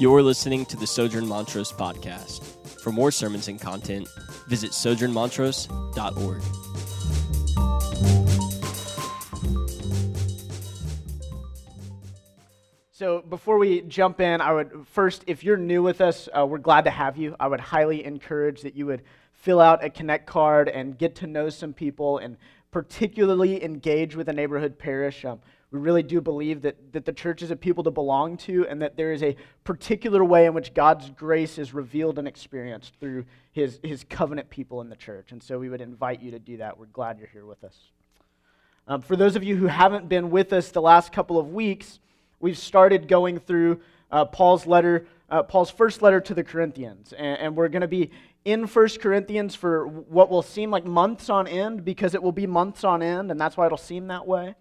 You're listening to the Sojourn Montrose podcast. For more sermons and content, visit sojournmontrose.org. So, before we jump in, I would first, if you're new with us, uh, we're glad to have you. I would highly encourage that you would fill out a Connect card and get to know some people and particularly engage with a neighborhood parish. Um, we really do believe that, that the church is a people to belong to and that there is a particular way in which God's grace is revealed and experienced through his, his covenant people in the church. And so we would invite you to do that. We're glad you're here with us. Um, for those of you who haven't been with us the last couple of weeks, we've started going through uh, Paul's letter, uh, Paul's first letter to the Corinthians. And, and we're going to be in 1 Corinthians for what will seem like months on end because it will be months on end, and that's why it'll seem that way.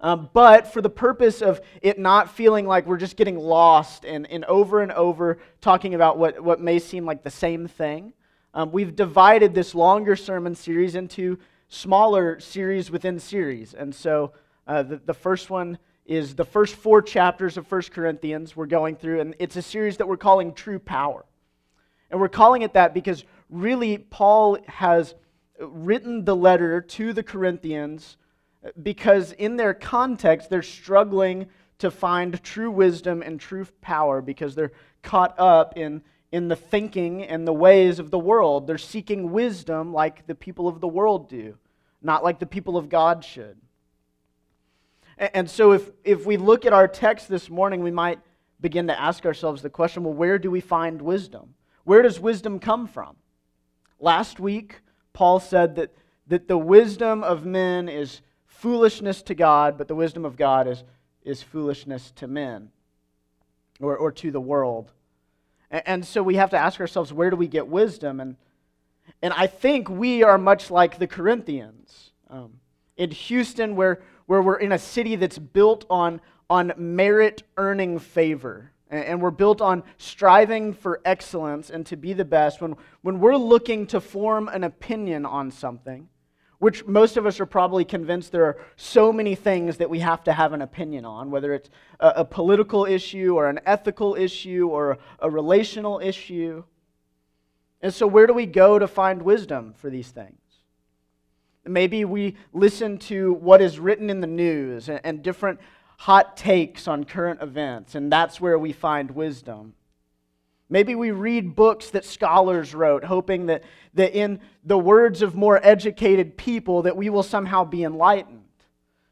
Um, but for the purpose of it not feeling like we're just getting lost and, and over and over talking about what, what may seem like the same thing, um, we've divided this longer sermon series into smaller series within series. And so uh, the, the first one is the first four chapters of 1 Corinthians we're going through, and it's a series that we're calling True Power. And we're calling it that because really Paul has written the letter to the Corinthians because in their context, they're struggling to find true wisdom and true power because they're caught up in, in the thinking and the ways of the world. They're seeking wisdom like the people of the world do, not like the people of God should. And, so, if, if we look at our text this morning, we might begin to ask ourselves the question well, where do we find wisdom? Where does wisdom come from? Last week, Paul said that, that the wisdom of men is foolishness to God, but the wisdom of God is, is foolishness to men or, or to the world. And, and so we have to ask ourselves, where do we get wisdom? And, and I think we are much like the Corinthians. Um, in Houston, where, where we're in a city that's built on, on merit earning favor. And we're built on striving for excellence and to be the best. When, when we're looking to form an opinion on something, which most of us are probably convinced there are so many things that we have to have an opinion on, whether it's a, a political issue or an ethical issue or a relational issue. And so, where do we go to find wisdom for these things? Maybe we listen to what is written in the news and, and different hot takes on current events, and that's where we find wisdom. Maybe we read books that scholars wrote, hoping that, that in the words of more educated people that we will somehow be enlightened.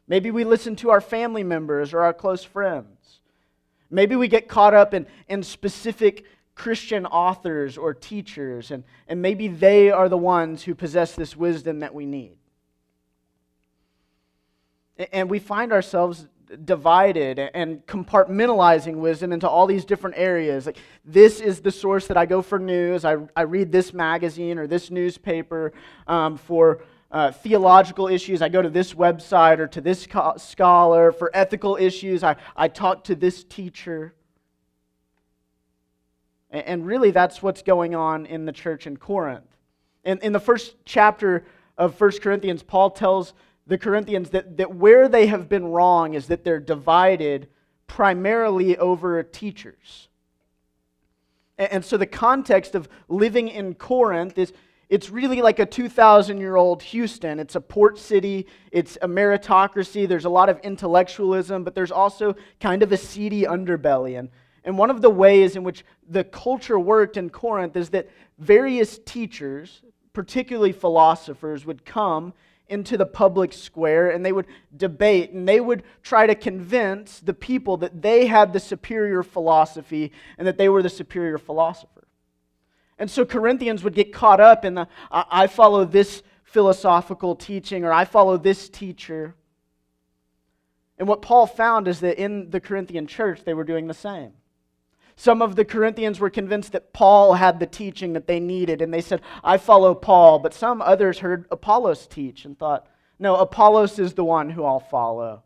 Maybe we listen to our family members or our close friends. Maybe we get caught up in, in specific Christian authors or teachers, and, and maybe they are the ones who possess this wisdom that we need. And we find ourselves divided and compartmentalizing wisdom into all these different areas. Like, this is the source that I go for news. I, I read this magazine or this newspaper um, for uh, theological issues. I go to this website or to this co- scholar. For ethical issues, I, I talk to this teacher. And, and really, that's what's going on in the church in Corinth. In, in the first chapter of 1 Corinthians, Paul tells the Corinthians that, that where they have been wrong is that they're divided primarily over teachers. And, and so the context of living in Corinth is it's really like a 2,000 year old Houston. It's a port city, it's a meritocracy, there's a lot of intellectualism, but there's also kind of a seedy underbelly. And, and one of the ways in which the culture worked in Corinth is that various teachers, particularly philosophers, would come into the public square and they would debate and they would try to convince the people that they had the superior philosophy and that they were the superior philosopher. And so Corinthians would get caught up in the I follow this philosophical teaching or I follow this teacher. And what Paul found is that in the Corinthian church, they were doing the same. Some of the Corinthians were convinced that Paul had the teaching that they needed, and they said, I follow Paul. But some others heard Apollos teach and thought, no, Apollos is the one who I'll follow.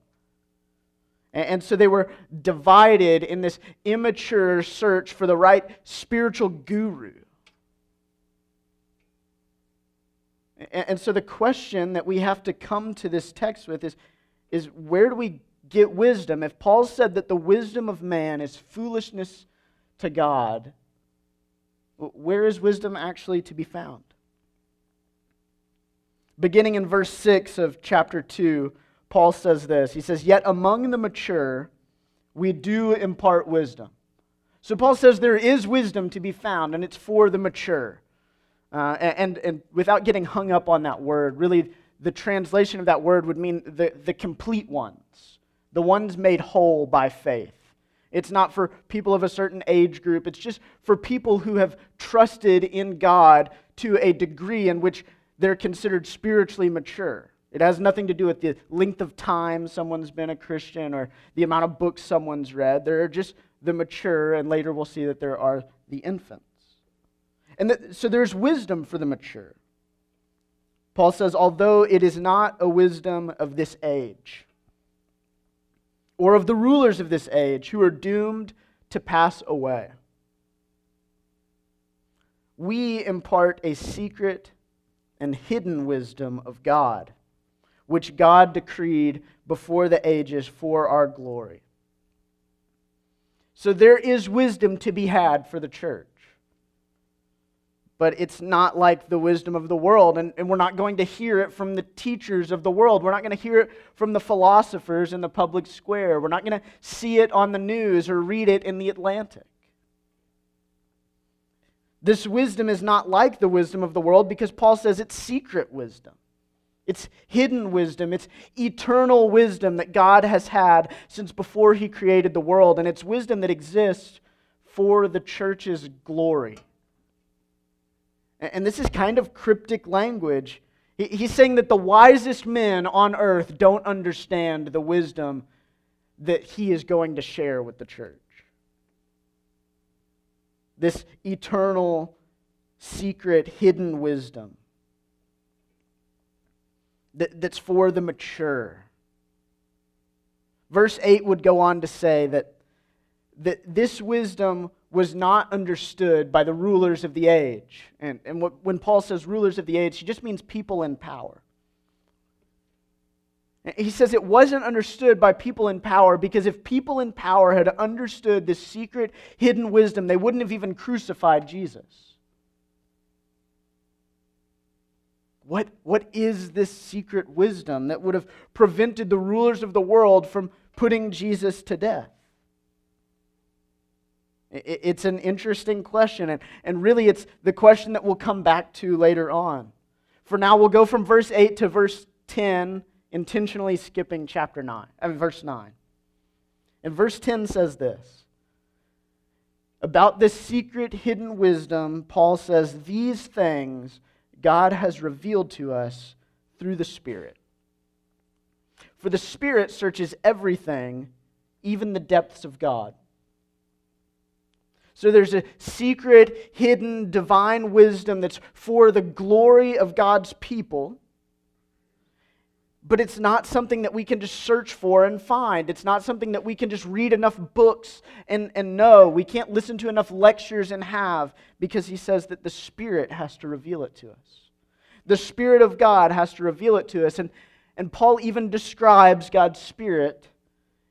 And so they were divided in this immature search for the right spiritual guru. And so the question that we have to come to this text with is, is where do we get wisdom? If Paul said that the wisdom of man is foolishness to God, where is wisdom actually to be found? Beginning in verse 6 of chapter 2, Paul says this He says, Yet among the mature, we do impart wisdom. So Paul says there is wisdom to be found, and it's for the mature. Uh, and, and without getting hung up on that word, really, the translation of that word would mean the, the complete ones, the ones made whole by faith. It's not for people of a certain age group, it's just for people who have trusted in God to a degree in which they're considered spiritually mature. It has nothing to do with the length of time someone's been a Christian or the amount of books someone's read. They're just the mature, and later we'll see that there are the infants. And the, so there's wisdom for the mature. Paul says, although it is not a wisdom of this age or of the rulers of this age who are doomed to pass away, we impart a secret and hidden wisdom of God, which God decreed before the ages for our glory. So there is wisdom to be had for the church. But it's not like the wisdom of the world, and, and we're not going to hear it from the teachers of the world. We're not going to hear it from the philosophers in the public square. We're not going to see it on the news or read it in the Atlantic. This wisdom is not like the wisdom of the world because Paul says it's secret wisdom. It's hidden wisdom. It's eternal wisdom that God has had since before He created the world. And it's wisdom that exists for the church's glory. And this is kind of cryptic language. He's saying that the wisest men on earth don't understand the wisdom that He is going to share with the church. This eternal, secret, hidden wisdom that's for the mature. Verse 8 would go on to say that, that this wisdom was not understood by the rulers of the age. And, and what, when Paul says rulers of the age, he just means people in power. He says it wasn't understood by people in power because if people in power had understood this secret, hidden wisdom, they wouldn't have even crucified Jesus. What, what is this secret wisdom that would have prevented the rulers of the world from putting Jesus to death? It's an interesting question, and, and really it's the question that we'll come back to later on. For now, we'll go from verse 8 to verse 10, intentionally skipping chapter 9, uh, verse 9. And verse 10 says this About this secret hidden wisdom, Paul says, These things God has revealed to us through the Spirit. For the Spirit searches everything, even the depths of God. So there's a secret, hidden, divine wisdom that's for the glory of God's people. But it's not something that we can just search for and find. It's not something that we can just read enough books and, and know. We can't listen to enough lectures and have because he says that the Spirit has to reveal it to us. The Spirit of God has to reveal it to us. And, and Paul even describes God's Spirit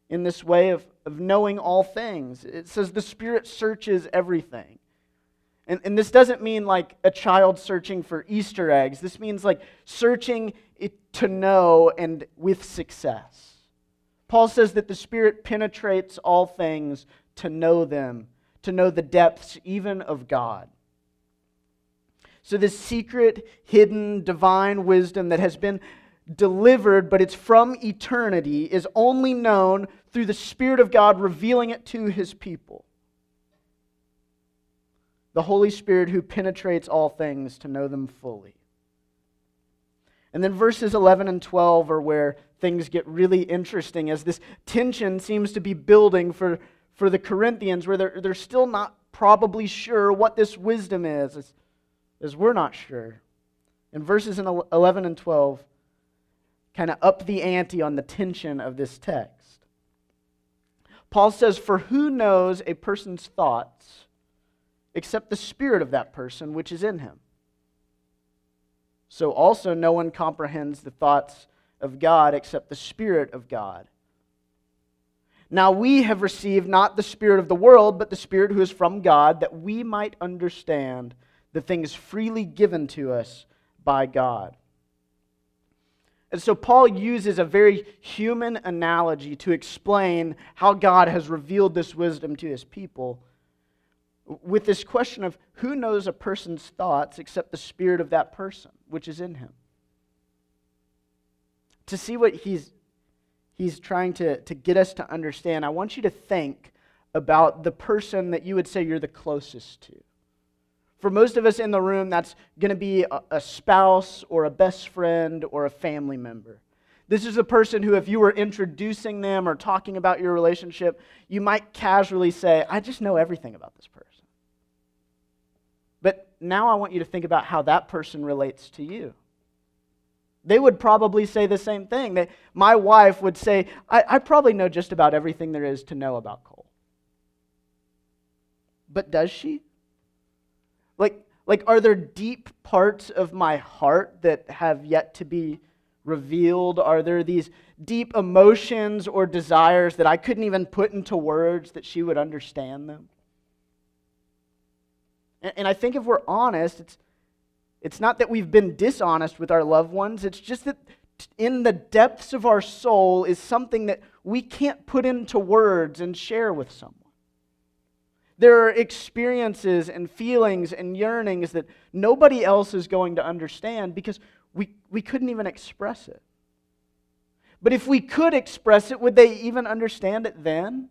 in this way of, of knowing all things. It says the Spirit searches everything. And, and this doesn't mean like a child searching for Easter eggs. This means like searching to know and with success. Paul says that the Spirit penetrates all things to know them, to know the depths even of God. So, this secret, hidden, divine wisdom that has been delivered, but it's from eternity, is only known through the Spirit of God revealing it to his people. The Holy Spirit who penetrates all things to know them fully. And then verses 11 and 12 are where things get really interesting as this tension seems to be building for, for the Corinthians, where they're, they're still not probably sure what this wisdom is, as, as we're not sure. In verses 11 and 12, kind of up the ante on the tension of this text. Paul says, For who knows a person's thoughts except the spirit of that person which is in him? So also no one comprehends the thoughts of God except the Spirit of God. Now we have received not the Spirit of the world, but the Spirit who is from God, that we might understand the things freely given to us by God. And so Paul uses a very human analogy to explain how God has revealed this wisdom to his people with this question of who knows a person's thoughts except the spirit of that person, which is in him. To see what he's, he's trying to, to get us to understand, I want you to think about the person that you would say you're the closest to. For most of us in the room, that's going to be a, a spouse or a best friend or a family member. This is a person who, if you were introducing them or talking about your relationship, you might casually say, I just know everything about this person. But now I want you to think about how that person relates to you. They would probably say the same thing. That my wife would say, I, I probably know just about everything there is to know about Cole. But does she? Like, like, are there deep parts of my heart that have yet to be revealed? Are there these deep emotions or desires that I couldn't even put into words that she would understand them? And, and I think if we're honest, it's, it's not that we've been dishonest with our loved ones, it's just that in the depths of our soul is something that we can't put into words and share with someone. There are experiences and feelings and yearnings that nobody else is going to understand because we, we couldn't even express it. But if we could express it, would they even understand it then?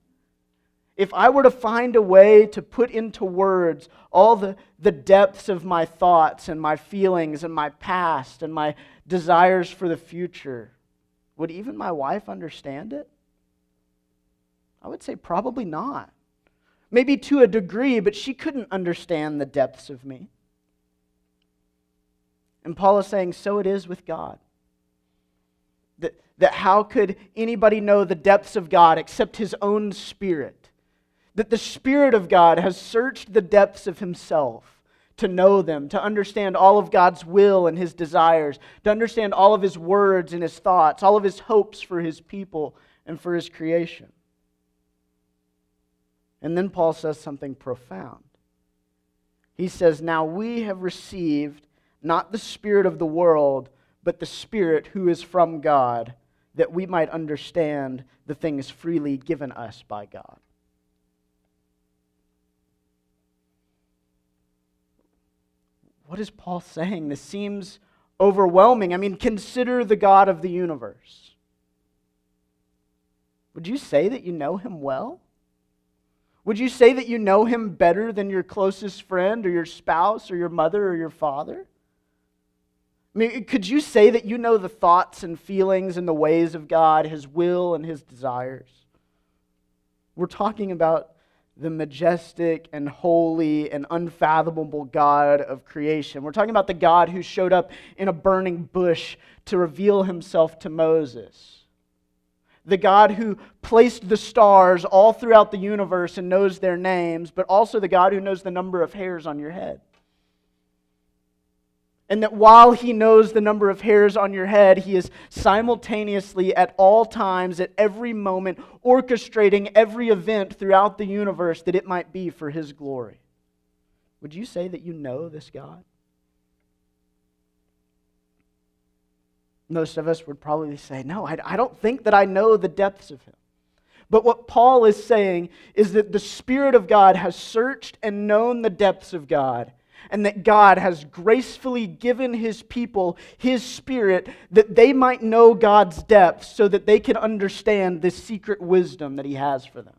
If I were to find a way to put into words all the, the depths of my thoughts and my feelings and my past and my desires for the future, would even my wife understand it? I would say probably not. Maybe to a degree, but she couldn't understand the depths of me. And Paul is saying, so it is with God. That, that how could anybody know the depths of God except his own spirit? That the Spirit of God has searched the depths of himself to know them, to understand all of God's will and his desires, to understand all of his words and his thoughts, all of his hopes for his people and for his creation. And then Paul says something profound. He says, Now we have received not the Spirit of the world, but the Spirit who is from God, that we might understand the things freely given us by God. What is Paul saying? This seems overwhelming. I mean, consider the God of the universe. Would you say that you know him well? Would you say that you know him better than your closest friend or your spouse or your mother or your father? I mean, could you say that you know the thoughts and feelings and the ways of God, his will and his desires? We're talking about the majestic and holy and unfathomable God of creation. We're talking about the God who showed up in a burning bush to reveal himself to Moses the God who placed the stars all throughout the universe and knows their names, but also the God who knows the number of hairs on your head. And that while he knows the number of hairs on your head, he is simultaneously at all times, at every moment, orchestrating every event throughout the universe that it might be for his glory. Would you say that you know this God? Most of us would probably say, No, I, I don't think that I know the depths of him. But what Paul is saying is that the Spirit of God has searched and known the depths of God, and that God has gracefully given his people his Spirit that they might know God's depths so that they can understand this secret wisdom that he has for them.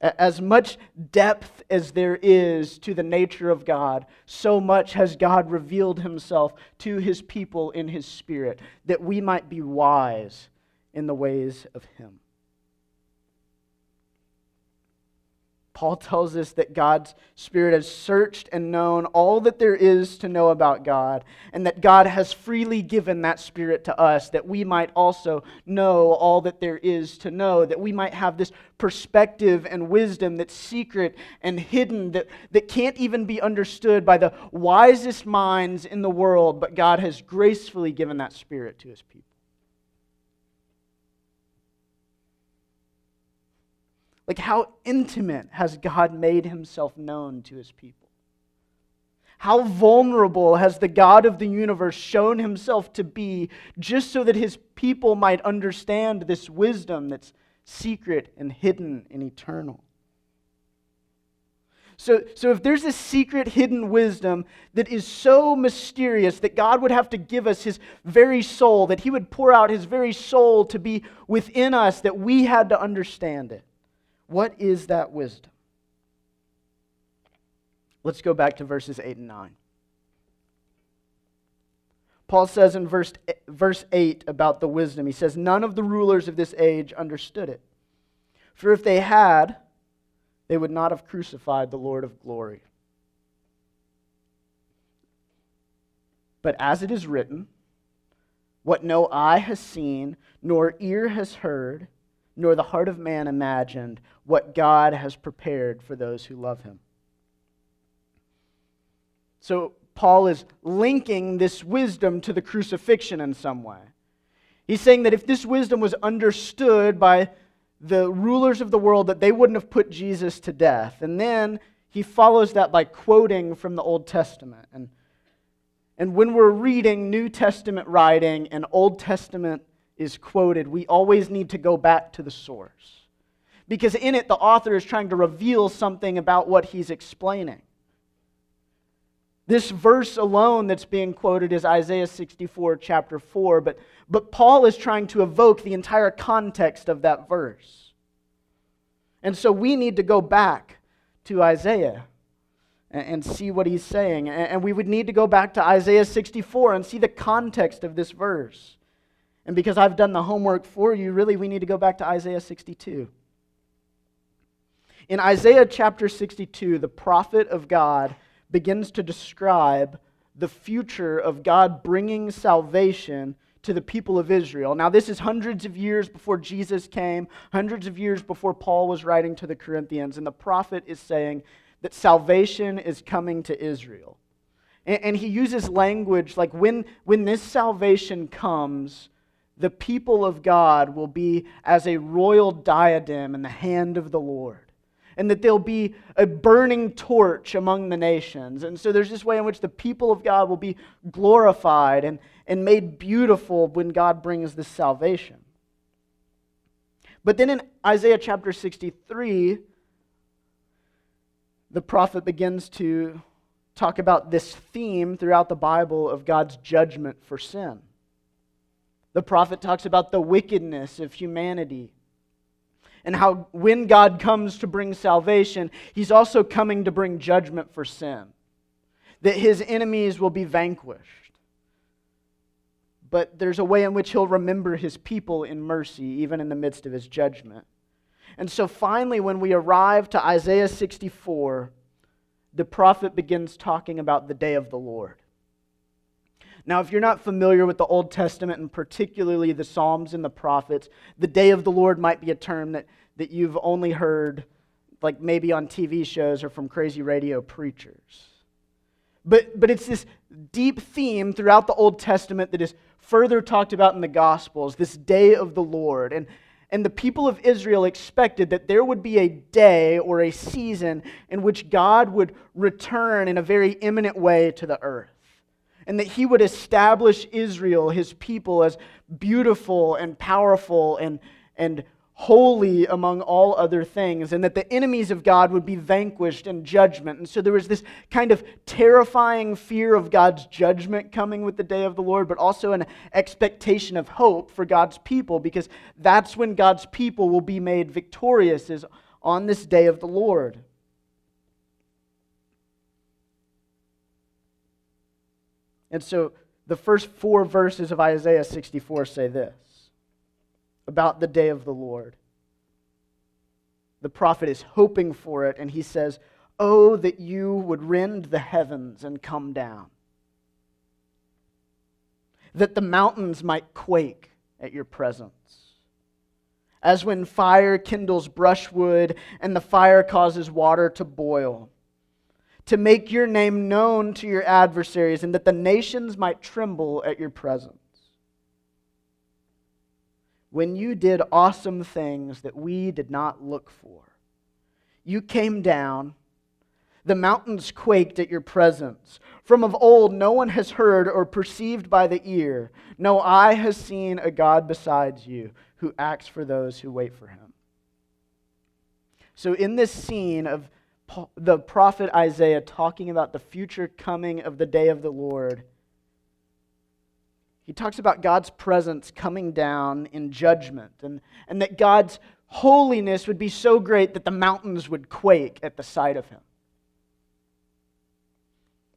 As much depth as there is to the nature of God, so much has God revealed himself to his people in his Spirit, that we might be wise in the ways of him. Paul tells us that God's Spirit has searched and known all that there is to know about God, and that God has freely given that Spirit to us that we might also know all that there is to know, that we might have this perspective and wisdom that's secret and hidden, that, that can't even be understood by the wisest minds in the world, but God has gracefully given that Spirit to His people. Like, how intimate has God made himself known to his people? How vulnerable has the God of the universe shown himself to be just so that his people might understand this wisdom that's secret and hidden and eternal? So, so if there's this secret hidden wisdom that is so mysterious that God would have to give us his very soul, that he would pour out his very soul to be within us, that we had to understand it, what is that wisdom? Let's go back to verses 8 and 9. Paul says in verse, verse 8 about the wisdom, he says, None of the rulers of this age understood it. For if they had, they would not have crucified the Lord of glory. But as it is written, what no eye has seen, nor ear has heard, nor the heart of man imagined, what God has prepared for those who love him. So, Paul is linking this wisdom to the crucifixion in some way. He's saying that if this wisdom was understood by the rulers of the world that they wouldn't have put Jesus to death. And then he follows that by quoting from the Old Testament. And, and when we're reading New Testament writing and Old Testament is quoted, we always need to go back to the source. Because in it, the author is trying to reveal something about what he's explaining. This verse alone that's being quoted is Isaiah 64, chapter 4, but, but Paul is trying to evoke the entire context of that verse. And so we need to go back to Isaiah and, and see what he's saying. And, and we would need to go back to Isaiah 64 and see the context of this verse. And because I've done the homework for you, really, we need to go back to Isaiah 62. In Isaiah chapter 62, the prophet of God begins to describe the future of God bringing salvation to the people of Israel. Now, this is hundreds of years before Jesus came, hundreds of years before Paul was writing to the Corinthians, and the prophet is saying that salvation is coming to Israel. And, and he uses language like when, when this salvation comes, the people of God will be as a royal diadem in the hand of the Lord and that there'll be a burning torch among the nations. And so there's this way in which the people of God will be glorified and, and made beautiful when God brings this salvation. But then in Isaiah chapter 63, the prophet begins to talk about this theme throughout the Bible of God's judgment for sin. The prophet talks about the wickedness of humanity and how when God comes to bring salvation, he's also coming to bring judgment for sin, that his enemies will be vanquished. But there's a way in which he'll remember his people in mercy, even in the midst of his judgment. And so finally, when we arrive to Isaiah 64, the prophet begins talking about the day of the Lord. Now, if you're not familiar with the Old Testament and particularly the Psalms and the prophets, the day of the Lord might be a term that, that you've only heard, like maybe on TV shows or from crazy radio preachers. But, but it's this deep theme throughout the Old Testament that is further talked about in the Gospels, this day of the Lord. And, and the people of Israel expected that there would be a day or a season in which God would return in a very imminent way to the earth and that he would establish Israel, his people, as beautiful and powerful and, and holy among all other things, and that the enemies of God would be vanquished in judgment. And so there was this kind of terrifying fear of God's judgment coming with the day of the Lord, but also an expectation of hope for God's people, because that's when God's people will be made victorious, is on this day of the Lord. And so the first four verses of Isaiah 64 say this about the day of the Lord. The prophet is hoping for it, and he says, Oh, that you would rend the heavens and come down, that the mountains might quake at your presence. As when fire kindles brushwood and the fire causes water to boil to make your name known to your adversaries, and that the nations might tremble at your presence. When you did awesome things that we did not look for, you came down. The mountains quaked at your presence. From of old, no one has heard or perceived by the ear. No eye has seen a God besides you who acts for those who wait for him. So, in this scene of the prophet Isaiah talking about the future coming of the day of the Lord, he talks about God's presence coming down in judgment and, and that God's holiness would be so great that the mountains would quake at the sight of him.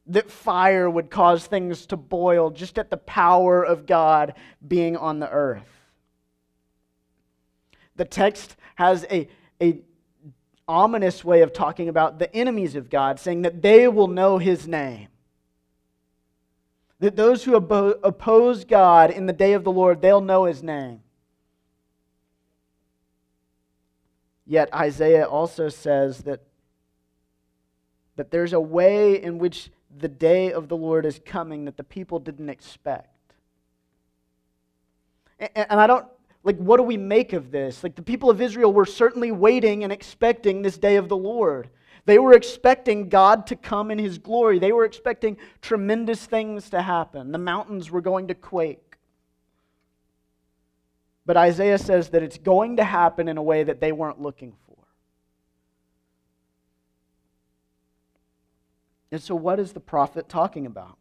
That fire would cause things to boil just at the power of God being on the earth. The text has a, a ominous way of talking about the enemies of God, saying that they will know his name that those who oppose God in the day of the Lord, they'll know his name. Yet Isaiah also says that, that there's a way in which the day of the Lord is coming that the people didn't expect. And, I don't, like, what do we make of this? Like, the people of Israel were certainly waiting and expecting this day of the Lord. They were expecting God to come in his glory. They were expecting tremendous things to happen. The mountains were going to quake. But Isaiah says that it's going to happen in a way that they weren't looking for. And so, what is the prophet talking about?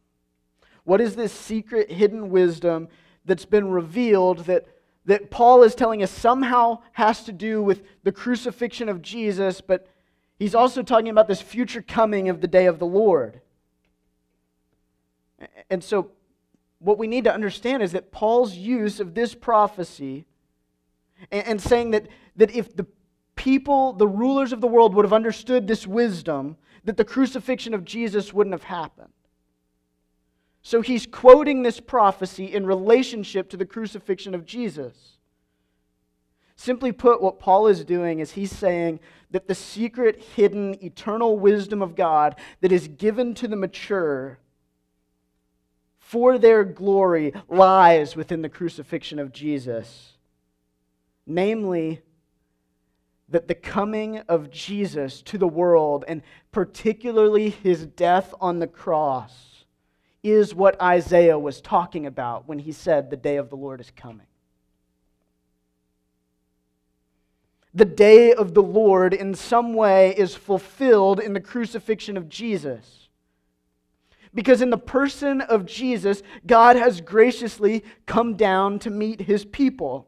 What is this secret hidden wisdom that's been revealed that, that Paul is telling us somehow has to do with the crucifixion of Jesus, but He's also talking about this future coming of the day of the Lord. And so, what we need to understand is that Paul's use of this prophecy and, and saying that, that if the people, the rulers of the world, would have understood this wisdom, that the crucifixion of Jesus wouldn't have happened. So he's quoting this prophecy in relationship to the crucifixion of Jesus. Simply put, what Paul is doing is he's saying that the secret, hidden, eternal wisdom of God that is given to the mature for their glory lies within the crucifixion of Jesus. Namely, that the coming of Jesus to the world, and particularly his death on the cross, is what Isaiah was talking about when he said, The day of the Lord is coming. the day of the Lord in some way is fulfilled in the crucifixion of Jesus. Because in the person of Jesus, God has graciously come down to meet his people.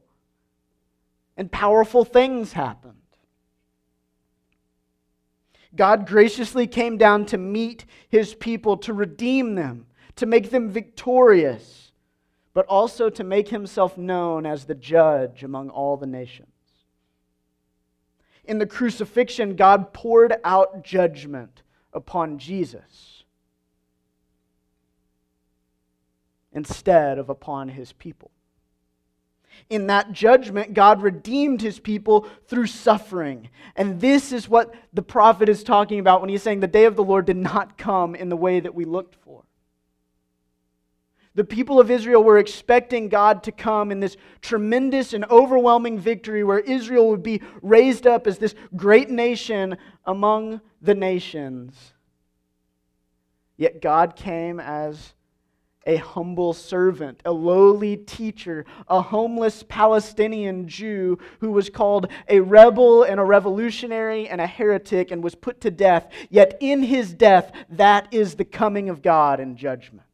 And powerful things happened. God graciously came down to meet his people, to redeem them, to make them victorious, but also to make himself known as the judge among all the nations in the crucifixion, God poured out judgment upon Jesus instead of upon his people. In that judgment, God redeemed his people through suffering. And this is what the prophet is talking about when he's saying the day of the Lord did not come in the way that we looked for. The people of Israel were expecting God to come in this tremendous and overwhelming victory where Israel would be raised up as this great nation among the nations. Yet God came as a humble servant, a lowly teacher, a homeless Palestinian Jew who was called a rebel and a revolutionary and a heretic and was put to death. Yet in his death, that is the coming of God in judgment.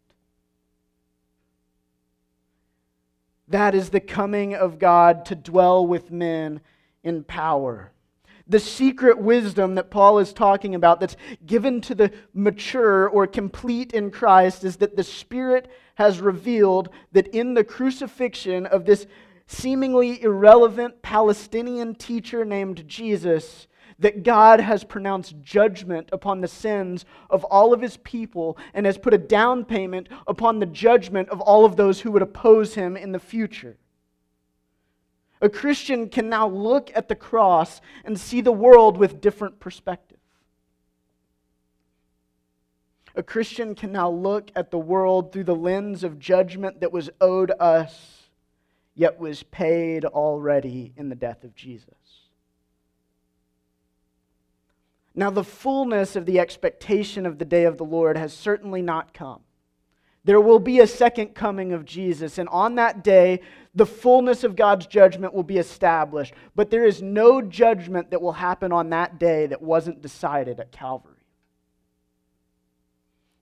That is the coming of God to dwell with men in power. The secret wisdom that Paul is talking about, that's given to the mature or complete in Christ, is that the Spirit has revealed that in the crucifixion of this seemingly irrelevant Palestinian teacher named Jesus, that God has pronounced judgment upon the sins of all of his people and has put a down payment upon the judgment of all of those who would oppose him in the future. A Christian can now look at the cross and see the world with different perspective. A Christian can now look at the world through the lens of judgment that was owed us, yet was paid already in the death of Jesus. Now, the fullness of the expectation of the day of the Lord has certainly not come. There will be a second coming of Jesus, and on that day, the fullness of God's judgment will be established. But there is no judgment that will happen on that day that wasn't decided at Calvary.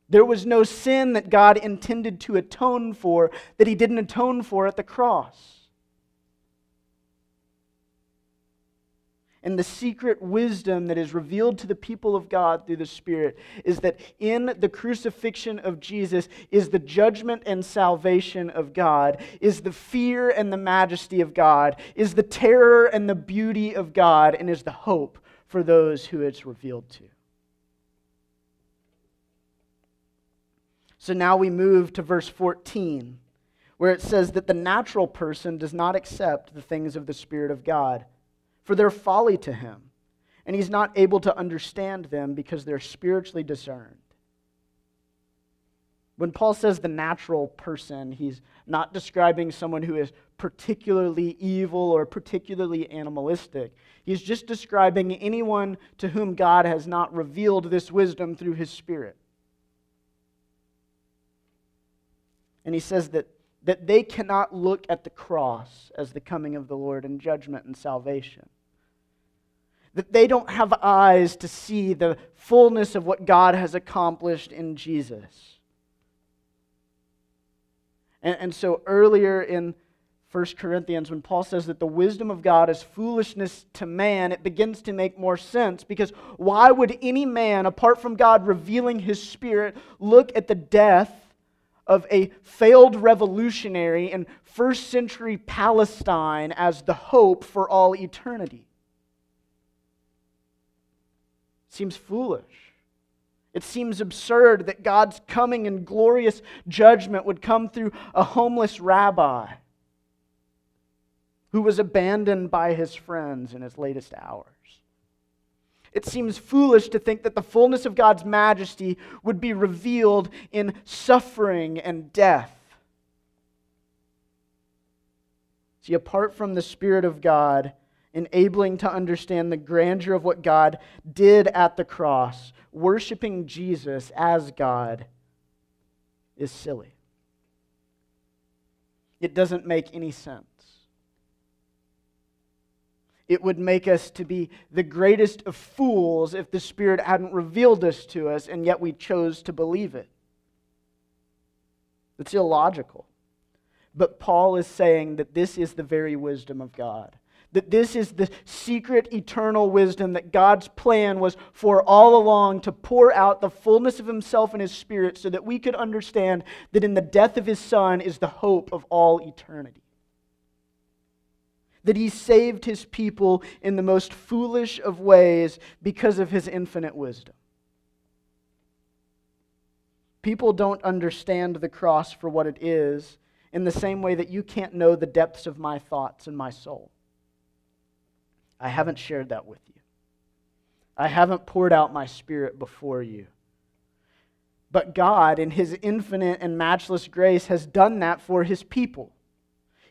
There was no sin that God intended to atone for that he didn't atone for at the cross. And the secret wisdom that is revealed to the people of God through the Spirit is that in the crucifixion of Jesus is the judgment and salvation of God, is the fear and the majesty of God, is the terror and the beauty of God, and is the hope for those who it's revealed to. So now we move to verse 14, where it says that the natural person does not accept the things of the Spirit of God for they're folly to him, and he's not able to understand them because they're spiritually discerned. When Paul says the natural person, he's not describing someone who is particularly evil or particularly animalistic. He's just describing anyone to whom God has not revealed this wisdom through his Spirit. And he says that, that they cannot look at the cross as the coming of the Lord and judgment and salvation that they don't have eyes to see the fullness of what God has accomplished in Jesus. And, and so earlier in 1 Corinthians, when Paul says that the wisdom of God is foolishness to man, it begins to make more sense because why would any man, apart from God revealing his spirit, look at the death of a failed revolutionary in first century Palestine as the hope for all eternity? Seems foolish. It seems absurd that God's coming and glorious judgment would come through a homeless rabbi who was abandoned by his friends in his latest hours. It seems foolish to think that the fullness of God's majesty would be revealed in suffering and death. See, apart from the Spirit of God, enabling to understand the grandeur of what God did at the cross, worshiping Jesus as God is silly. It doesn't make any sense. It would make us to be the greatest of fools if the Spirit hadn't revealed this to us, and yet we chose to believe it. It's illogical. But Paul is saying that this is the very wisdom of God that this is the secret eternal wisdom that God's plan was for all along to pour out the fullness of Himself and His Spirit so that we could understand that in the death of His Son is the hope of all eternity. That He saved His people in the most foolish of ways because of His infinite wisdom. People don't understand the cross for what it is in the same way that you can't know the depths of my thoughts and my soul. I haven't shared that with you. I haven't poured out my spirit before you. But God, in His infinite and matchless grace, has done that for His people.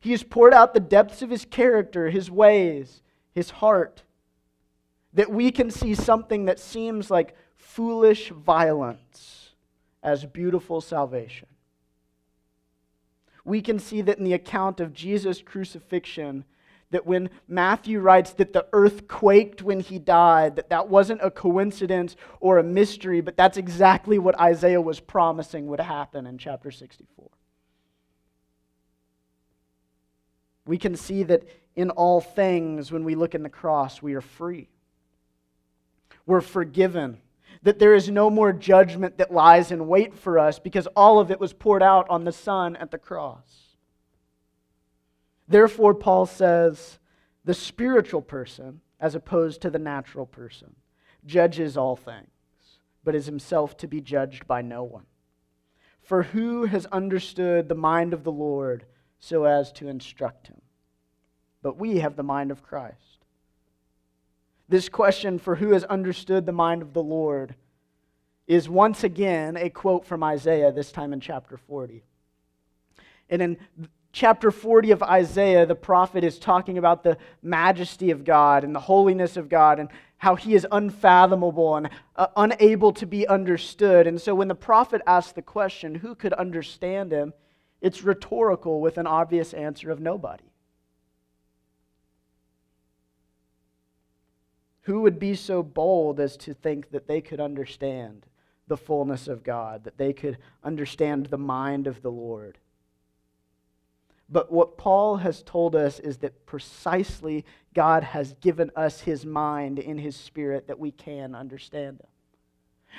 He has poured out the depths of His character, His ways, His heart, that we can see something that seems like foolish violence as beautiful salvation. We can see that in the account of Jesus' crucifixion, that when Matthew writes that the earth quaked when he died, that that wasn't a coincidence or a mystery, but that's exactly what Isaiah was promising would happen in chapter 64. We can see that in all things, when we look in the cross, we are free. We're forgiven. That there is no more judgment that lies in wait for us because all of it was poured out on the Son at the cross. Therefore, Paul says the spiritual person, as opposed to the natural person, judges all things, but is himself to be judged by no one. For who has understood the mind of the Lord so as to instruct him? But we have the mind of Christ. This question, for who has understood the mind of the Lord, is once again a quote from Isaiah, this time in chapter 40. And in chapter 40 of Isaiah, the prophet is talking about the majesty of God and the holiness of God and how he is unfathomable and uh, unable to be understood. And so when the prophet asks the question, who could understand him? It's rhetorical with an obvious answer of nobody. Who would be so bold as to think that they could understand the fullness of God, that they could understand the mind of the Lord? But what Paul has told us is that precisely God has given us his mind in his spirit that we can understand him.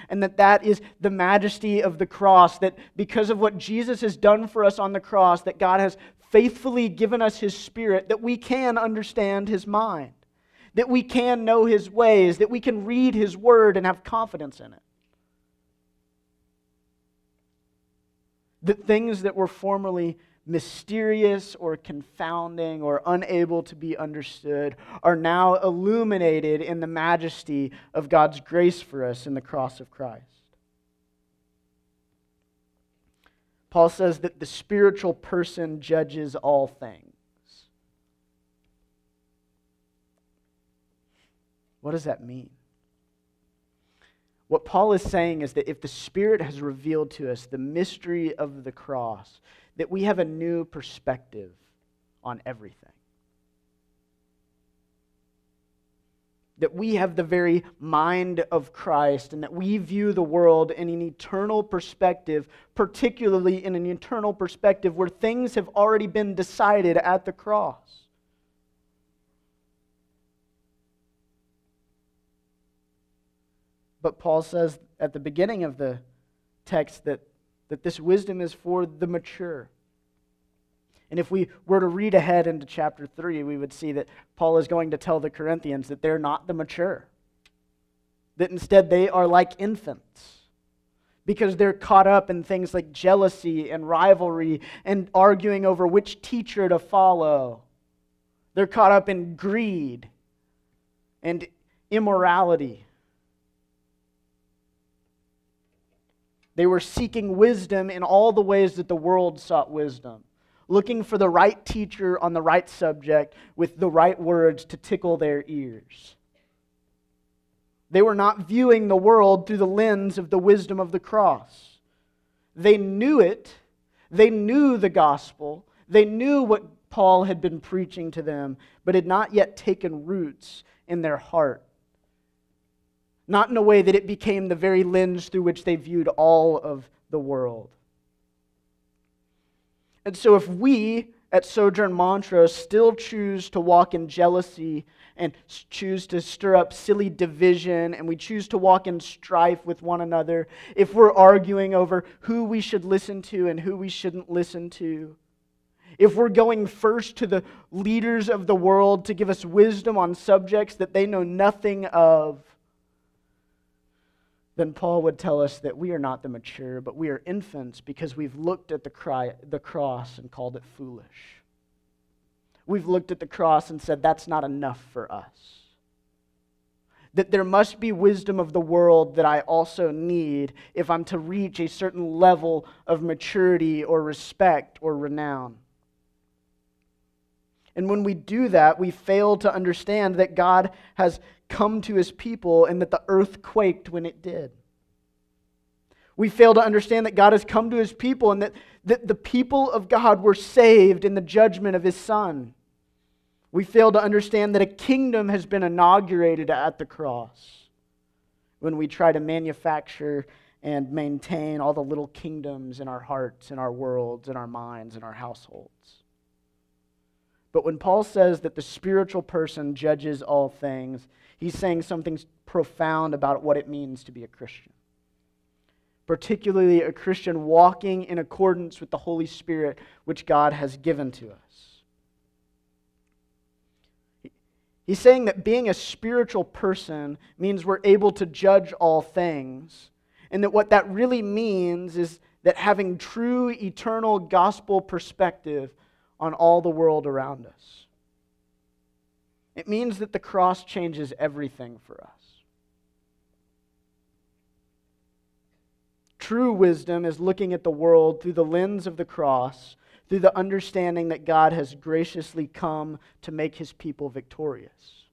And that that is the majesty of the cross, that because of what Jesus has done for us on the cross, that God has faithfully given us his spirit, that we can understand his mind, that we can know his ways, that we can read his word and have confidence in it. That things that were formerly mysterious or confounding or unable to be understood are now illuminated in the majesty of God's grace for us in the cross of Christ. Paul says that the spiritual person judges all things. What does that mean? What Paul is saying is that if the Spirit has revealed to us the mystery of the cross, that we have a new perspective on everything. That we have the very mind of Christ and that we view the world in an eternal perspective, particularly in an eternal perspective where things have already been decided at the cross. But Paul says at the beginning of the text that that this wisdom is for the mature. And if we were to read ahead into chapter 3, we would see that Paul is going to tell the Corinthians that they're not the mature, that instead they are like infants because they're caught up in things like jealousy and rivalry and arguing over which teacher to follow. They're caught up in greed and immorality. They were seeking wisdom in all the ways that the world sought wisdom, looking for the right teacher on the right subject with the right words to tickle their ears. They were not viewing the world through the lens of the wisdom of the cross. They knew it, they knew the gospel, they knew what Paul had been preaching to them, but had not yet taken roots in their heart not in a way that it became the very lens through which they viewed all of the world. And so, if we at Sojourn Montrose still choose to walk in jealousy and choose to stir up silly division and we choose to walk in strife with one another, if we're arguing over who we should listen to and who we shouldn't listen to, if we're going first to the leaders of the world to give us wisdom on subjects that they know nothing of, then Paul would tell us that we are not the mature, but we are infants because we've looked at the, cry, the cross and called it foolish. We've looked at the cross and said, that's not enough for us. That there must be wisdom of the world that I also need if I'm to reach a certain level of maturity or respect or renown. And when we do that, we fail to understand that God has come to his people and that the earth quaked when it did. We fail to understand that God has come to his people and that, that the people of God were saved in the judgment of his Son. We fail to understand that a kingdom has been inaugurated at the cross when we try to manufacture and maintain all the little kingdoms in our hearts, in our worlds, in our minds, in our households. But when Paul says that the spiritual person judges all things, he's saying something profound about what it means to be a Christian. Particularly a Christian walking in accordance with the Holy Spirit, which God has given to us. He's saying that being a spiritual person means we're able to judge all things, and that what that really means is that having true eternal gospel perspective on all the world around us. It means that the cross changes everything for us. True wisdom is looking at the world through the lens of the cross, through the understanding that God has graciously come to make his people victorious.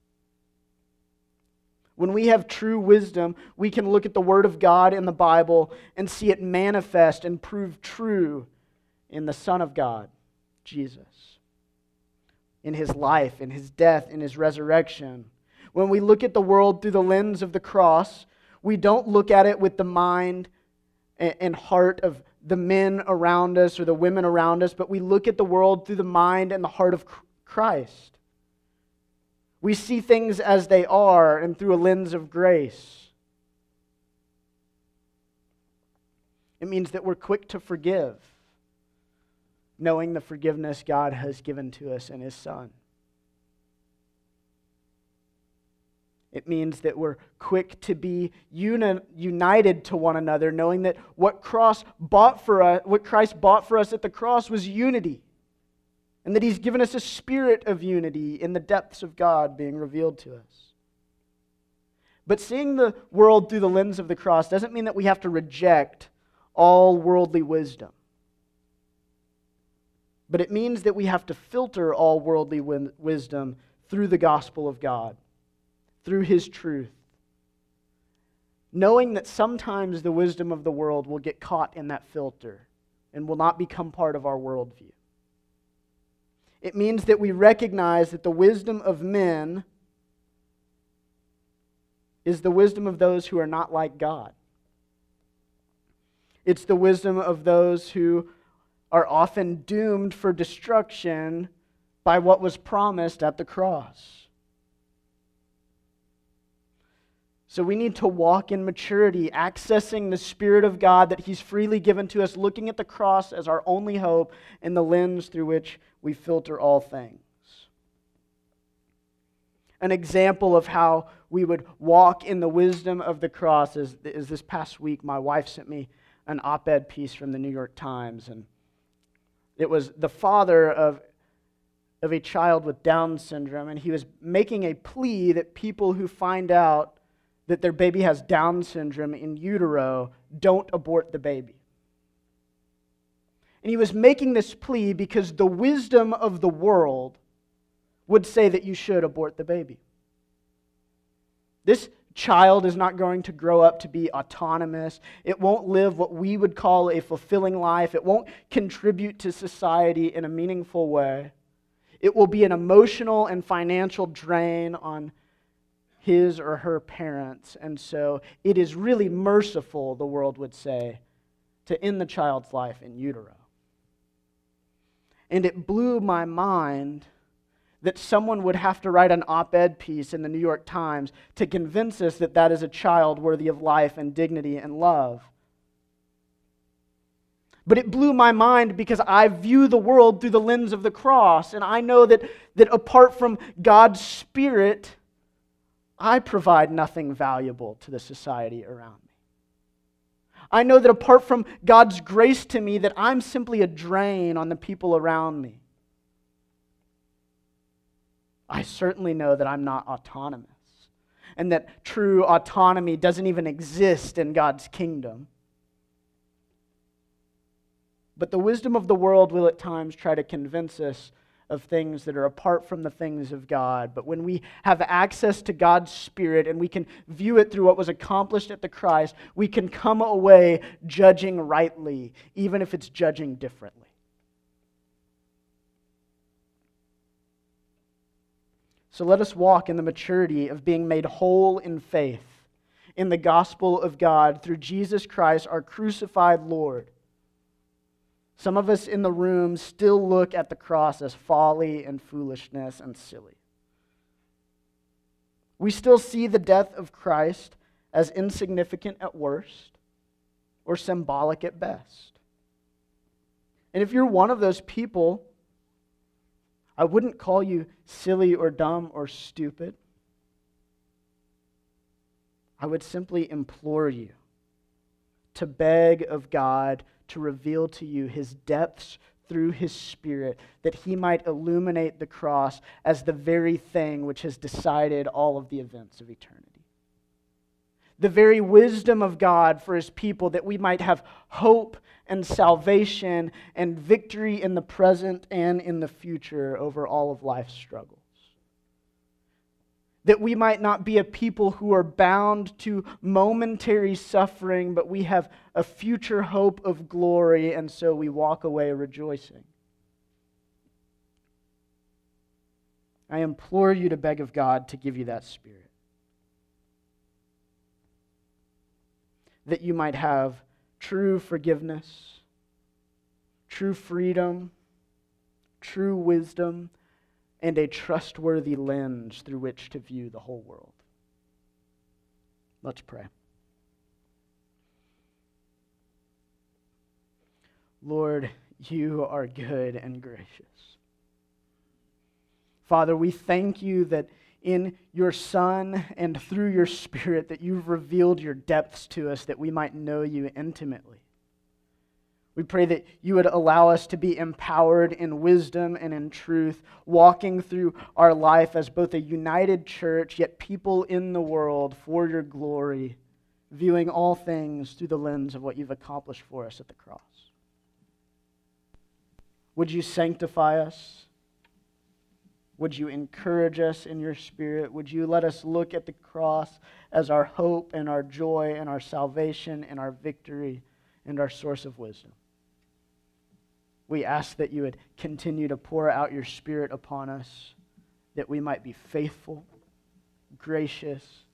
When we have true wisdom, we can look at the Word of God in the Bible and see it manifest and prove true in the Son of God, Jesus, in his life, in his death, in his resurrection. When we look at the world through the lens of the cross, we don't look at it with the mind and heart of the men around us or the women around us, but we look at the world through the mind and the heart of Christ. We see things as they are and through a lens of grace. It means that we're quick to forgive, knowing the forgiveness God has given to us in His Son. It means that we're quick to be uni- united to one another, knowing that what, cross bought for us, what Christ bought for us at the cross was unity, and that He's given us a spirit of unity in the depths of God being revealed to us. But seeing the world through the lens of the cross doesn't mean that we have to reject all worldly wisdom. But it means that we have to filter all worldly wisdom through the gospel of God through his truth. Knowing that sometimes the wisdom of the world will get caught in that filter and will not become part of our worldview. It means that we recognize that the wisdom of men is the wisdom of those who are not like God. It's the wisdom of those who are often doomed for destruction by what was promised at the cross. So we need to walk in maturity, accessing the Spirit of God that He's freely given to us, looking at the cross as our only hope and the lens through which we filter all things. An example of how we would walk in the wisdom of the cross is, is this past week. My wife sent me an op ed piece from the New York Times, and it was the father of of a child with Down syndrome, and he was making a plea that people who find out that their baby has Down syndrome in utero don't abort the baby. And he was making this plea because the wisdom of the world would say that you should abort the baby. This child is not going to grow up to be autonomous. It won't live what we would call a fulfilling life. It won't contribute to society in a meaningful way. It will be an emotional and financial drain on his or her parents. And so it is really merciful, the world would say, to end the child's life in utero. And it blew my mind that someone would have to write an op ed piece in the New York Times to convince us that that is a child worthy of life and dignity and love. But it blew my mind because I view the world through the lens of the cross. And I know that, that apart from God's Spirit, I provide nothing valuable to the society around me. I know that apart from God's grace to me that I'm simply a drain on the people around me. I certainly know that I'm not autonomous and that true autonomy doesn't even exist in God's kingdom. But the wisdom of the world will at times try to convince us of things that are apart from the things of God. But when we have access to God's Spirit and we can view it through what was accomplished at the Christ, we can come away judging rightly, even if it's judging differently. So let us walk in the maturity of being made whole in faith in the gospel of God through Jesus Christ, our crucified Lord some of us in the room still look at the cross as folly and foolishness and silly. We still see the death of Christ as insignificant at worst or symbolic at best. And if you're one of those people, I wouldn't call you silly or dumb or stupid. I would simply implore you to beg of God to reveal to you his depths through his Spirit, that he might illuminate the cross as the very thing which has decided all of the events of eternity. The very wisdom of God for his people, that we might have hope and salvation and victory in the present and in the future over all of life's struggles. that we might not be a people who are bound to momentary suffering, but we have a future hope of glory, and so we walk away rejoicing. I implore you to beg of God to give you that spirit. That you might have true forgiveness, true freedom, true wisdom and a trustworthy lens through which to view the whole world. Let's pray. Lord, you are good and gracious. Father, we thank you that in your Son and through your Spirit that you've revealed your depths to us that we might know you intimately. We pray that you would allow us to be empowered in wisdom and in truth, walking through our life as both a united church, yet people in the world for your glory, viewing all things through the lens of what you've accomplished for us at the cross. Would you sanctify us? Would you encourage us in your spirit? Would you let us look at the cross as our hope and our joy and our salvation and our victory and our source of wisdom? We ask that you would continue to pour out your Spirit upon us, that we might be faithful, gracious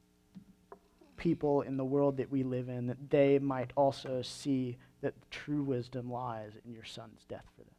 people in the world that we live in, that they might also see that true wisdom lies in your Son's death for them.